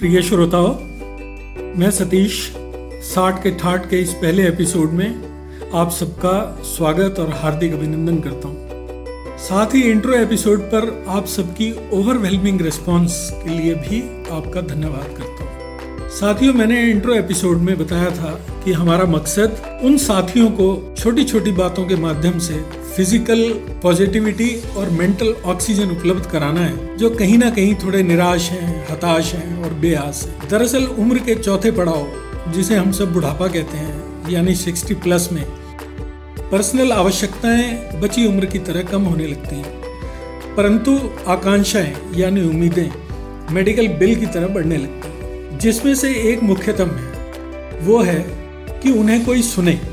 प्रिय श्रोताओं, मैं सतीश साठ के ठाठ के इस पहले एपिसोड में आप सबका स्वागत और हार्दिक अभिनंदन करता हूँ। साथ ही इंट्रो एपिसोड पर आप सबकी ओवरवेलमिंग रिस्पांस के लिए भी आपका धन्यवाद करता हूँ। साथियों, मैंने इंट्रो एपिसोड में बताया था कि हमारा मकसद उन साथियों को छोटी छोटी बातों के माध्यम से फ़िज़िकल पॉजिटिविटी और मेंटल ऑक्सीजन उपलब्ध कराना है, जो कहीं ना कहीं थोड़े निराश हैं, हताश हैं और बेआस हैं। दरअसल उम्र के चौथे पड़ाव, जिसे हम सब बुढ़ापा कहते हैं, यानी 60 प्लस में, पर्सनल आवश्यकताएँ बची उम्र की तरह कम होने लगती हैं। परंतु आकांक्षाएँ, यानी उम्मीदें मेडिकल बिल की तरह बढ़ने लगती हैं। जिसमें से एक मुख्यतम है, वो है कि उन्हें कोई सुने।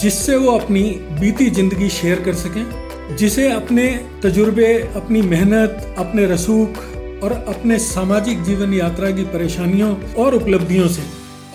जिससे वो अपनी बीती ज़िंदगी शेयर कर सकें, जिसे अपने तजुर्बे, अपनी मेहनत, अपने रसूख और अपने सामाजिक जीवन यात्रा की परेशानियों और उपलब्धियों से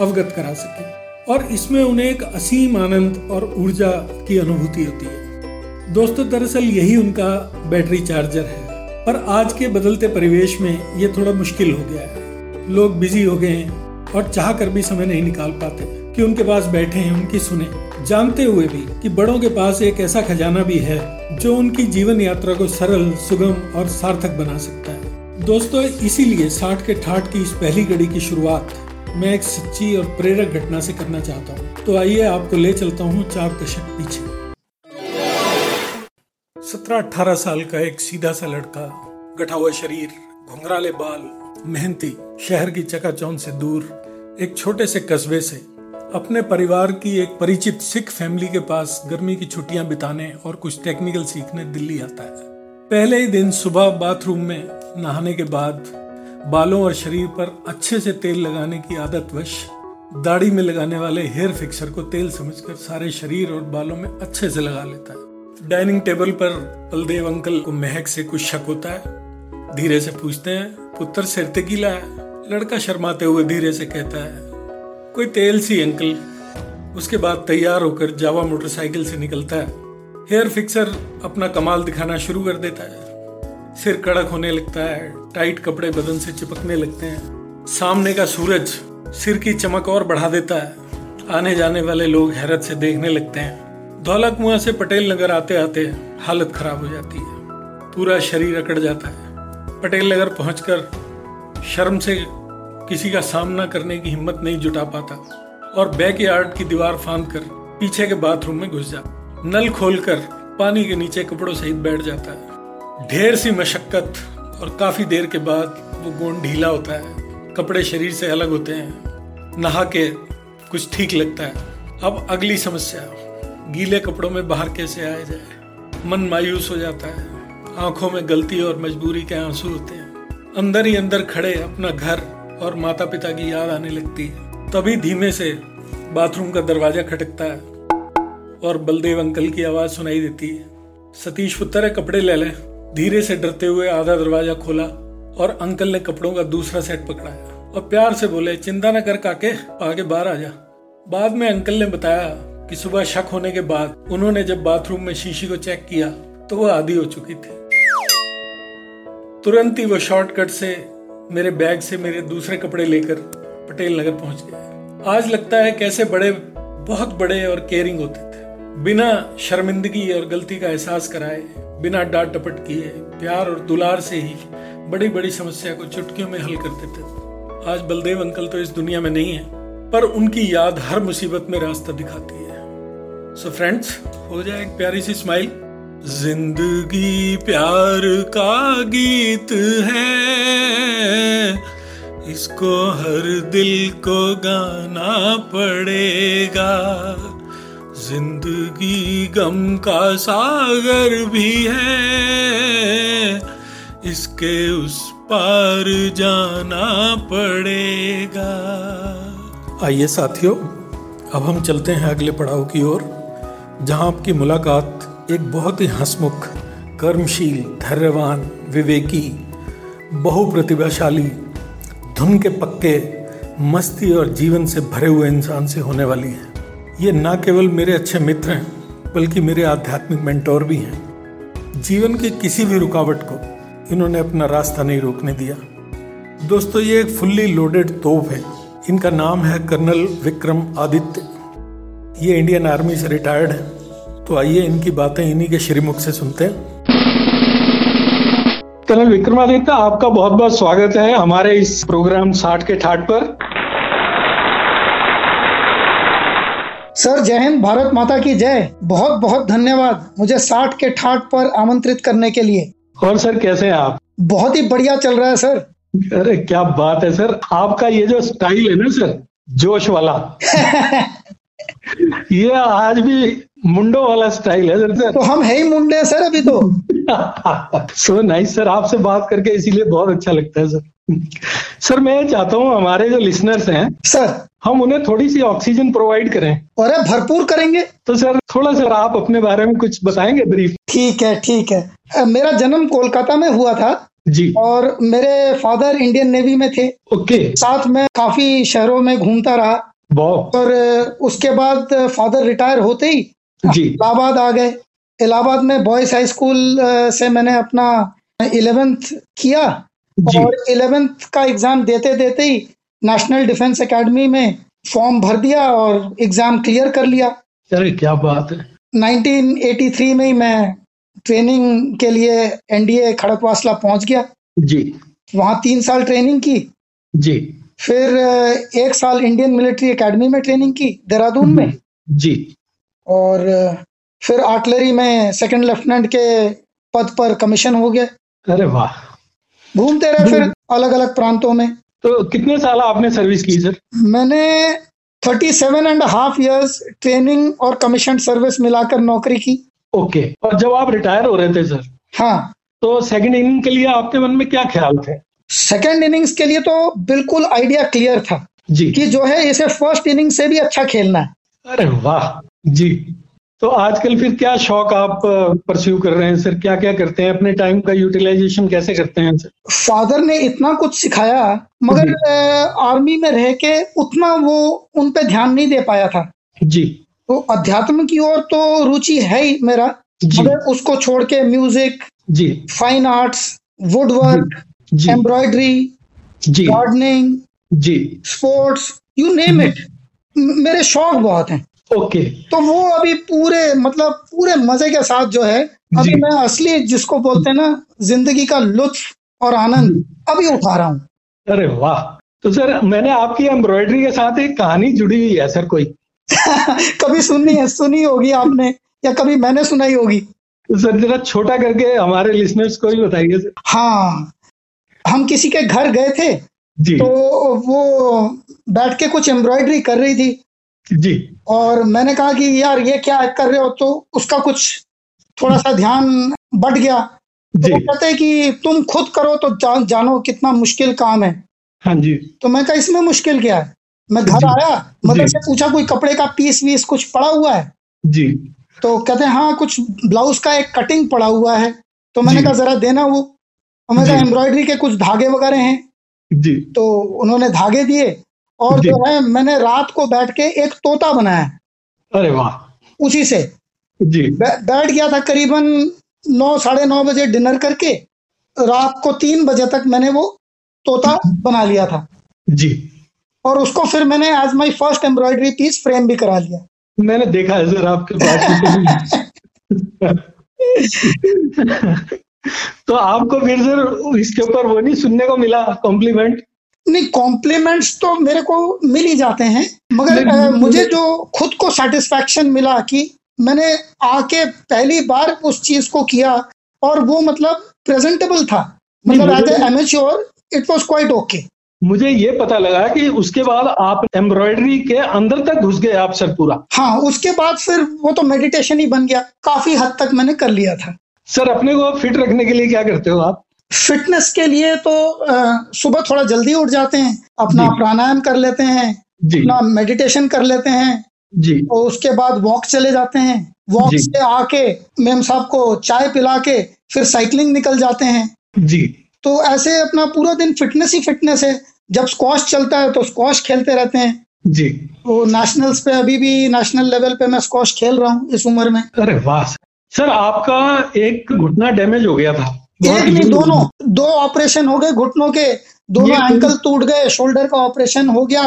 अवगत करा सकें। और इसमें उन्हें एक असीम आनंद और ऊर्जा की अनुभूति होती है। दोस्तों, दरअसल यही उनका बैटरी चार्जर है। पर आज के बदलते परिवेश में ये थोड़ा मुश्किल हो गया है। लोग बिज़ी हो गए हैं और चाह कर भी समय नहीं निकाल पाते कि उनके पास बैठे हैं, उनकी सुने। जानते हुए भी कि बड़ों के पास एक ऐसा खजाना भी है, जो उनकी जीवन यात्रा को सरल, सुगम और सार्थक बना सकता है। दोस्तों, इसीलिए साठ के ठाठ की इस पहली कड़ी की शुरुआत मैं एक सच्ची और प्रेरक घटना से करना चाहता हूँ। तो आइए आपको ले चलता हूँ चार दशक पीछे। सत्रह अठारह साल का एक सीधा सा लड़का, गठा हुआ शरीर, घुंघराले बाल, मेहनती, शहर की चकाचौंध से दूर, एक छोटे से कस्बे से अपने परिवार की एक परिचित सिख फैमिली के पास गर्मी की छुट्टियाँ बिताने और कुछ टेक्निकल सीखने दिल्ली आता है। पहले ही दिन सुबह बाथरूम में नहाने के बाद बालों और शरीर पर अच्छे से तेल लगाने की आदत वश दाढ़ी में लगाने वाले हेयर फिक्सर को तेल समझकर सारे शरीर और बालों में अच्छे से लगा लेता है। डाइनिंग टेबल पर बलदेव अंकल को महक से कुछ शक होता है, धीरे से पूछते हैं, पुत्र सिर गीला है? लड़का शर्माते हुए धीरे से कहता है कोई तेल सी अंकल। उसके बाद तैयार होकर जावा मोटरसाइकिल से निकलता है। हेयर फिक्सर अपना कमाल दिखाना शुरू कर देता है। सिर कड़क होने लगता है, टाइट कपड़े बदन से चिपकने लगते हैं। सामने का सूरज सिर की चमक और बढ़ा देता है। आने जाने वाले लोग हैरत से देखने लगते हैं। दौलत कुआ से पटेल नगर आते आते हालत खराब हो जाती है। पूरा शरीर अकड़ जाता है। पटेल नगर पहुंचकर शर्म से किसी का सामना करने की हिम्मत नहीं जुटा पाता और बैक यार्ड की दीवार फांद कर पीछे के बाथरूम में घुस जाता नल खोलकर पानी के नीचे कपड़ों सहित बैठ जाता है। ढेर सी मशक्कत और काफ़ी देर के बाद वो गोंड ढीला होता है। कपड़े शरीर से अलग होते हैं। नहा के कुछ ठीक लगता है। अब अगली समस्या, गीले कपड़ों में बाहर कैसे आया जाए? मन मायूस हो जाता है। आँखों में गलती और मजबूरी के आँसू होते हैं। अंदर ही अंदर खड़े अपना घर और माता पिता की याद आने लगती है। तभी धीमे से बाथरूम का दरवाज़ा खटकता है और बलदेव अंकल की आवाज़ सुनाई देती है। सतीश पुत्र है कपड़े ले ले। धीरे से डरते हुए आधा दरवाज़ा खोला और अंकल ने कपड़ों का दूसरा सेट पकड़ाया और प्यार से बोले, चिंता न कर काके, आगे बाहर आ जा। बाद में अंकल ने बताया कि सुबह शक होने के बाद उन्होंने जब बाथरूम में शीशी को चेक किया तो वो आधी हो चुकी थी। तुरंत ही वो शॉर्टकट से मेरे बैग से मेरे दूसरे कपड़े लेकर पटेल नगर पहुँच गए। आज लगता है कैसे बड़े, बहुत बड़े और केयरिंग होते थे। बिना शर्मिंदगी और गलती का एहसास कराए, बिना डांट टपट किए, प्यार और दुलार से ही बड़ी बड़ी समस्या को चुटकियों में हल करते थे। आज बलदेव अंकल तो इस दुनिया में नहीं है, पर उनकी याद हर मुसीबत में रास्ता दिखाती है। सो so फ्रेंड्स हो जाए एक प्यारी सी स्माइल ज़िंदगी प्यार का गीत है। इसको हर दिल को गाना पड़ेगा। ज़िंदगी गम का सागर भी है। इसके उस पार जाना पड़ेगा। आइए साथियों, अब हम चलते हैं अगले पड़ाव की ओर, जहाँ आपकी मुलाकात एक बहुत ही हंसमुख, कर्मशील, धैर्यवान, विवेकी, बहुप्रतिभाशाली, धुन के पक्के, मस्ती और जीवन से भरे हुए इंसान से होने वाली है। ये ना केवल मेरे अच्छे मित्र हैं, बल्कि मेरे आध्यात्मिक मेंटोर भी हैं। जीवन की किसी भी रुकावट को इन्होंने अपना रास्ता नहीं रोकने दिया। दोस्तों, ये एक फुल्ली लोडेड तोप है। इनका नाम है कर्नल विक्रम आदित्य। ये इंडियन आर्मी से रिटायर्ड है। तो आइए इनकी बातें इन्हीं के श्रीमुख से सुनते हैं। कर्नल विक्रमादित्य आपका बहुत बहुत स्वागत है हमारे इस प्रोग्राम साठ के ठाट पर। सर जय हिंद भारत माता की जय। बहुत बहुत धन्यवाद मुझे साठ के ठाट पर आमंत्रित करने के लिए। और सर कैसे हैं आप? बहुत ही बढ़िया चल रहा है सर। अरे क्या बात है सर। आपका ये जो स्टाइल है ना सर जोश वाला। ये आज भी मुंडो वाला स्टाइल है सर तो हम है ही मुंडे सर अभी तो। सो नाइस सर आपसे बात करके इसीलिए बहुत अच्छा लगता है सर सर मैं चाहता हूँ हमारे जो लिसनर्स हैं सर हम उन्हें थोड़ी सी ऑक्सीजन प्रोवाइड करें। और भरपूर करेंगे। तो सर थोड़ा सर आप अपने बारे में कुछ बताएँगे ब्रीफ ठीक है ठीक है। मेरा जन्म कोलकाता में हुआ था। जी। और मेरे फादर इंडियन नेवी में थे। ओके साथ में काफ़ी शहरों में घूमता रहा। और उसके बाद फादर रिटायर होते ही इलाहाबाद आ गए। इलाहाबाद में बॉयज़ हाई स्कूल से मैंने अपना इलेवेंथ किया और इलेवेंथ का एग्ज़ाम देते देते ही नेशनल डिफेंस एकेडमी में फॉर्म भर दिया और एग्ज़ाम क्लियर कर लिया। अरे क्या बात है। 1983 में ही मैं ट्रेनिंग के लिए एनडीए खड़कवासला पहुँच गया। जी। वहाँ तीन साल ट्रेनिंग की। जी। फिर एक साल इंडियन मिलिट्री एकेडमी में ट्रेनिंग की देहरादून में? जी। और फिर आर्टलरी में सेकंड लेफ्टिनेंट के पद पर कमीशन हो गया। अरे वाह। घूमते रहे फिर अलग अलग प्रांतों में। तो कितने साल आपने सर्विस की सर मैंने thirty seven and half years training और कमीशन सर्विस मिलाकर नौकरी की। ओके और जब आप रिटायर हो रहे थे सर हाँ। तो सेकंड इनिंग के लिए आपके मन में क्या ख्याल थे? सेकंड इनिंग्स के लिए तो बिल्कुल आइडिया क्लियर था जी। कि जो है इसे फ़र्स्ट इनिंग से भी अच्छा खेलना है। अरे वाह। जी। तो आजकल फिर क्या शौक आप परस्यू कर रहे हैं सर क्या क्या करते हैं? अपने टाइम का यूटिलाइजेशन कैसे करते हैं सर फादर ने इतना कुछ सिखाया मगर आर्मी में रह के उतना वो उन पे ध्यान नहीं दे पाया था। जी। तो अध्यात्म की ओर तो रुचि है ही मेरा मगर उसको छोड़ के music ji. Fine arts wood work embroidery gardening ji. Sports you name it मेरे शौक बहुत हैं। ओके। तो वो अभी पूरे मतलब पूरे मज़े के साथ जो है अभी मैं असली जिसको बोलते हैं ना ज़िंदगी का लुत्फ और आनंद अभी उठा रहा हूँ। अरे वाह। तो सर मैंने आपकी एम्ब्रॉयडरी के साथ एक कहानी जुड़ी हुई है सर कोई? कभी सुननी है सुनी होगी आपने या कभी मैंने सुनाई होगी? तो सर जरा छोटा करके हमारे लिसनर्स को ही बताइए सर। हाँ। हम किसी के घर गए थे जी। तो वो बैठ के कुछ एम्ब्रॉयडरी कर रही थी। जी। और मैंने कहा कि यार ये क्या कर रहे हो? तो उसका कुछ थोड़ा सा ध्यान बढ़ गया। तो वो कहते कि तुम खुद करो तो जा, जानो कितना मुश्किल काम है। हाँ जी। तो मैं कहा इसमें मुश्किल क्या है? मैं घर आया मतलब से पूछा कोई कपड़े का पीस वीस कुछ पड़ा हुआ है? जी। तो कहते हैं हाँ कुछ ब्लाउज का एक कटिंग पड़ा हुआ है। तो मैंने कहा जरा देना वो। कहा एम्ब्रॉयडरी के कुछ धागे वगैरह हैं जी। तो उन्होंने धागे दिए और जो। है मैंने रात को बैठ के एक तोता बनाया। अरे वाह। उसी से। जी। बैठ गया था करीबन नौ साढ़े नौ बजे डिनर करके रात को तीन बजे तक मैंने वो तोता बना लिया था। जी। और उसको फिर मैंने as my first embroidery piece frame भी करा लिया। मैंने देखा है सर आपके पास। तो आपको फिर सर इसके ऊपर वो नहीं सुनने को मिला कॉम्प्लीमेंट नहीं कॉम्प्लीमेंट्स तो मेरे को मिल ही जाते हैं मगर आ, मुझे जो खुद को सेटिस्फेक्शन मिला कि मैंने आके पहली बार उस चीज़ को किया और वो मतलब प्रेजेंटेबल था। मतलब as amateur it was quite okay मुझे ये पता लगा कि उसके बाद आप एम्ब्रॉयडरी के अंदर तक घुस गए आप सर पूरा। हाँ उसके बाद फिर वो तो मेडिटेशन ही बन गया। काफ़ी हद तक मैंने कर लिया था। सर अपने को फिट रखने के लिए क्या करते हो आप? फिटनेस के लिए तो सुबह थोड़ा जल्दी उठ जाते हैं अपना प्राणायाम कर लेते हैं अपना मेडिटेशन कर लेते हैं जी। और उसके बाद वॉक चले जाते हैं। वॉक से आके मेम साहब को चाय पिला के फिर साइकिलिंग निकल जाते हैं। जी। तो ऐसे अपना पूरा दिन फिटनेस ही फिटनेस है। जब स्क्वाश चलता है तो स्क्वाश खेलते रहते हैं। जी। तो नेशनल्स पे अभी भी नेशनल लेवल पे मैं स्क्वाश खेल रहा हूँ इस उम्र में। अरे वाह सर आपका एक घुटना डैमेज हो गया था। एक नहीं दोनों दो ऑपरेशन हो गए घुटनों के। दोनों एंकल टूट गए शोल्डर का ऑपरेशन हो गया।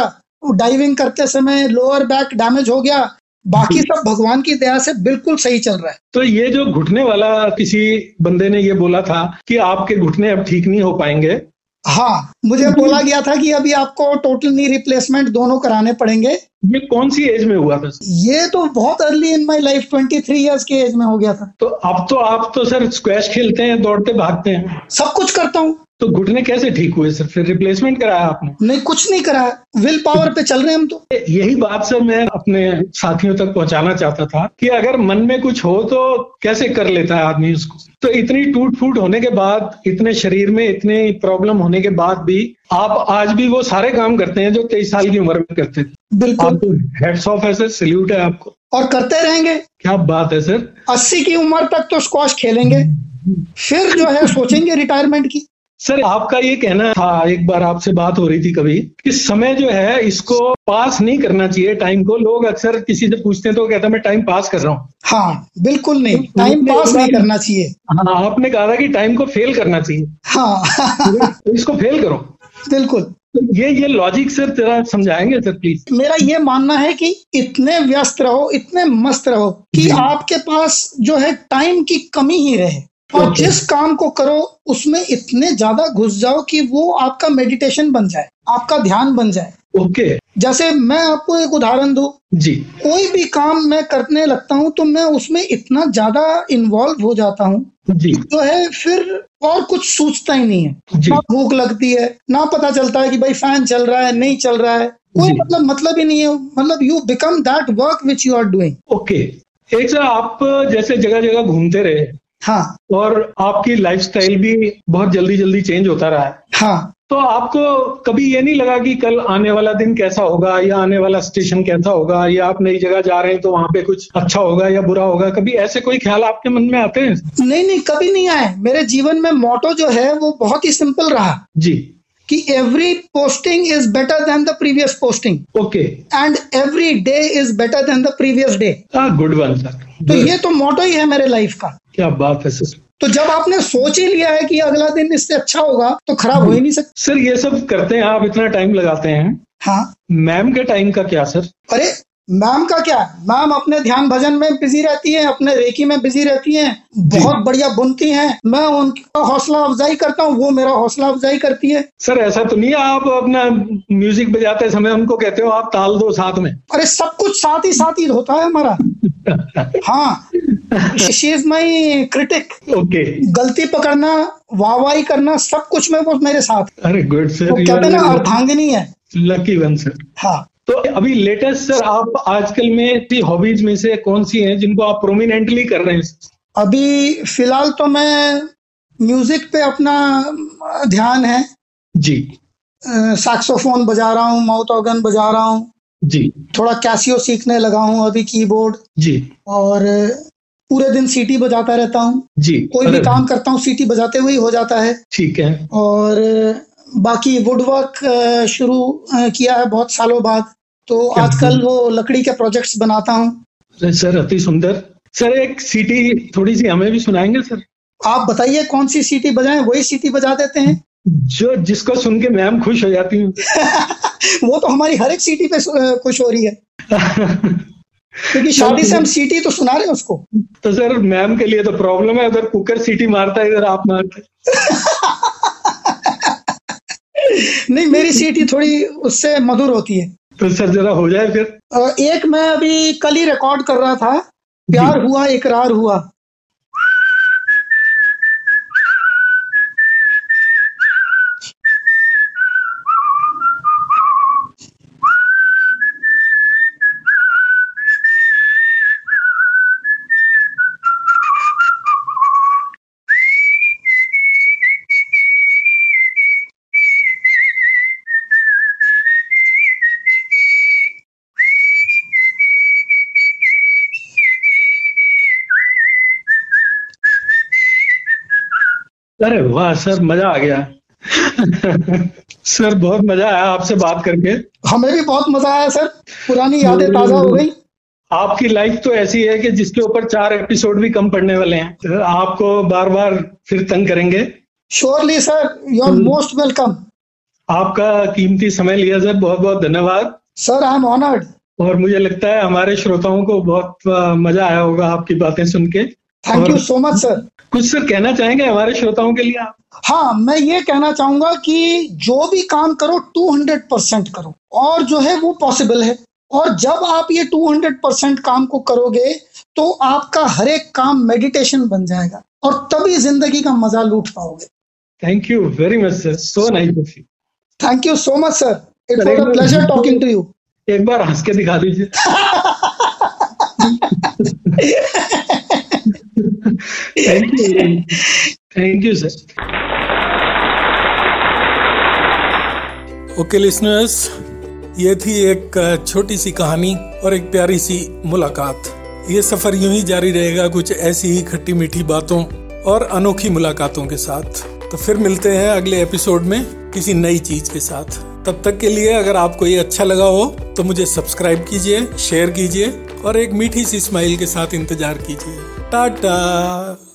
डाइविंग करते समय लोअर बैक डैमेज हो गया। बाकी सब भगवान की दया से बिल्कुल सही चल रहा है। तो ये जो घुटने वाला किसी बंदे ने ये बोला था कि आपके घुटने अब ठीक नहीं हो पाएँगे हाँ मुझे बोला गया था कि अभी आपको टोटल नी रिप्लेसमेंट दोनों कराने पड़ेंगे। ये कौन सी एज में हुआ था ये तो बहुत early in my life 23 years की एज में हो गया था। तो अब तो आप तो सर स्क्वैश खेलते हैं दौड़ते भागते हैं। सब कुछ करता हूँ। तो घुटने कैसे ठीक हुए सर? फिर रिप्लेसमेंट कराया आपने? नहीं कुछ नहीं कराया विल पावर पे चल रहे हम तो। यही बात सर मैं अपने साथियों तक पहुंचाना चाहता था कि अगर मन में कुछ हो तो कैसे कर लेता है आदमी उसको? तो इतनी टूट फूट होने के बाद इतने शरीर में इतनी प्रॉब्लम होने के बाद भी आप आज भी वो सारे काम करते हैं जो तेईस साल की उम्र में करते थे। बिल्कुल। हेड्स ऑफ़ है सर सल्यूट है आपको। और करते रहेंगे। क्या बात है सर। अस्सी की उम्र तक तो स्क्वाश खेलेंगे। फिर जो है सोचेंगे रिटायरमेंट की। सर आपका ये कहना था एक बार आपसे बात हो रही थी कभी कि समय जो है इसको पास नहीं करना चाहिए टाइम को। लोग अक्सर किसी से पूछते हैं तो कहता है मैं टाइम पास कर रहा हूँ। हाँ बिल्कुल नहीं। टाइम पास नहीं करना चाहिए। हाँ आपने कहा था कि टाइम को फेल करना चाहिए। हाँ। तो इसको फेल करो। बिल्कुल। तो ये ये लॉजिक सर तेरा समझाएँगे सर प्लीज़ मेरा ये मानना है कि इतने व्यस्त रहो इतने मस्त रहो कि आपके पास जो है टाइम की कमी ही रहे। और जिस काम को करो उसमें इतने ज़्यादा घुस जाओ कि वो आपका मेडिटेशन बन जाए आपका ध्यान बन जाए। ओके। जैसे मैं आपको एक उदाहरण दूँ जी। कोई भी काम मैं करने लगता हूँ तो मैं उसमें इतना ज़्यादा इन्वॉल्व हो जाता हूँ जी। जो है फिर और कुछ सोचता ही नहीं है। ना भूख लगती है ना पता चलता है कि भाई फ़ैन चल रहा है नहीं चल रहा है। कोई मतलब मतलब ही नहीं है मतलब you become that work which you are doing okay. एक सर आप जैसे जगह जगह घूमते रहे हाँ। और आपकी लाइफस्टाइल भी बहुत जल्दी जल्दी चेंज होता रहा है। हाँ। तो आपको कभी ये नहीं लगा कि कल आने वाला दिन कैसा होगा या आने वाला स्टेशन कैसा होगा या आप नई जगह जा रहे हैं तो वहाँ पे कुछ अच्छा होगा या बुरा होगा? कभी ऐसे कोई ख्याल आपके मन में आते हैं? नहीं नहीं कभी नहीं आए। मेरे जीवन में मोटो जो है वो बहुत ही सिंपल रहा। जी। कि every posting is better than the previous posting okay and every day is better than the previous day good one sir तो ये तो मोटो ही है मेरे लाइफ का। क्या बात है सर तो जब आपने सोच ही लिया है कि अगला दिन इससे अच्छा होगा तो खराब हो ही नहीं सकता। सर ये सब करते हैं आप इतना टाइम लगाते हैं? हाँ। मैम के टाइम का क्या सर अरे मैम का क्या मैम अपने ध्यान भजन में बिज़ी रहती हैं अपने रेकी में बिज़ी रहती हैं बहुत बढ़िया बुनती हैं। मैं उनका हौसला अफजाई करता हूँ वो मेरा हौसला अफजाई करती है। सर ऐसा तो नहीं है आप अपना म्यूज़िक बजाते समय उनको कहते हो आप ताल दो साथ में। अरे सब कुछ साथ ही साथ ही होता है हमारा। हाँ she is my critic okay गलती पकड़ना वाहवाही करना सब कुछ में वो मेरे साथ। अरे गुड सर कहते ना अर्धांगिनी है। लकी वन सर हाँ। तो अभी लेटेस्ट सर आप आजकल में हॉबीज में से कौन सी हैं जिनको आप प्रोमिनेंटली कर रहे हैं? अभी फ़िलहाल तो मैं म्यूज़िक पे अपना ध्यान है। जी। सैक्सोफोन बजा रहा हूँ माउथ ऑर्गन बजा रहा हूँ। जी। थोड़ा कैसियो सीखने लगा हूँ अभी कीबोर्ड जी। और पूरे दिन सीटी बजाता रहता हूँ। जी। कोई भी काम करता हूँ सीटी बजाते हुए ही हो जाता है। ठीक है। और बाकी वुड वर्क शुरू किया है बहुत सालों बाद। तो आजकल वो लकड़ी के प्रोजेक्ट्स बनाता हूँ। सर अति सुंदर। सर एक सीटी थोड़ी सी हमें भी सुनाएँगे सर? आप बताइए कौन सी सीटी बजाएँ? वही सीटी बजा देते हैं। जो जिसको सुन के मैम खुश हो जाती हूँ। वो तो हमारी हर एक सीटी पे खुश हो रही है। क्योंकि शादी से हम सीटी तो सुना रहे हैं उसको। तो सर मैम के लिए तो प्रॉब्लम है। उधर कुकर सीटी मारता है इधर आप मारते नहीं मेरी सीटी थोड़ी उससे मधुर होती है। तो सर जरा हो जाए फिर। एक मैं अभी कल ही रिकॉर्ड कर रहा था। प्यार हुआ इकरार हुआ। अरे वाह सर मज़ा आ गया। सर बहुत मज़ा आया आपसे बात करके। हमें भी बहुत मज़ा आया सर। पुरानी यादें ताज़ा हो गई। आपकी लाइफ तो ऐसी है कि जिसके ऊपर चार एपिसोड भी कम पड़ने वाले हैं। तो आपको बार बार फिर तंग करेंगे। Surely sir you are most welcome आपका कीमती समय लिया सर बहुत बहुत धन्यवाद। सर आई एम ऑनर्ड और मुझे लगता है हमारे श्रोताओं को बहुत मज़ा आया होगा आपकी बातें सुन के। Thank you so much sir कुछ सर कहना चाहेंगे हमारे श्रोताओं के लिए आप? हाँ मैं ये कहना चाहूँगा कि जो भी काम करो 200 परसेंट करो। और जो है वो पॉसिबल है। और जब आप ये 200 परसेंट काम को करोगे तो आपका हर एक काम मेडिटेशन बन जाएगा और तभी ज़िंदगी का मज़ा लूट पाओगे। Thank you very much sir so nice thank you so much sir it was a pleasure talking to you एक बार हंस के दिखा दीजिए। Thank you thank you sir okay listeners ये थी एक छोटी सी कहानी और एक प्यारी सी मुलाकात। ये सफ़र यूँ ही जारी रहेगा कुछ ऐसी ही खट्टी मीठी बातों और अनोखी मुलाकातों के साथ। तो फिर मिलते हैं अगले एपिसोड में किसी नई चीज़ के साथ। तब तक के लिए अगर आपको ये अच्छा लगा हो तो मुझे सब्सक्राइब कीजिए शेयर कीजिए और एक मीठी सी स्माइल के साथ इंतज़ार कीजिए। टाटा।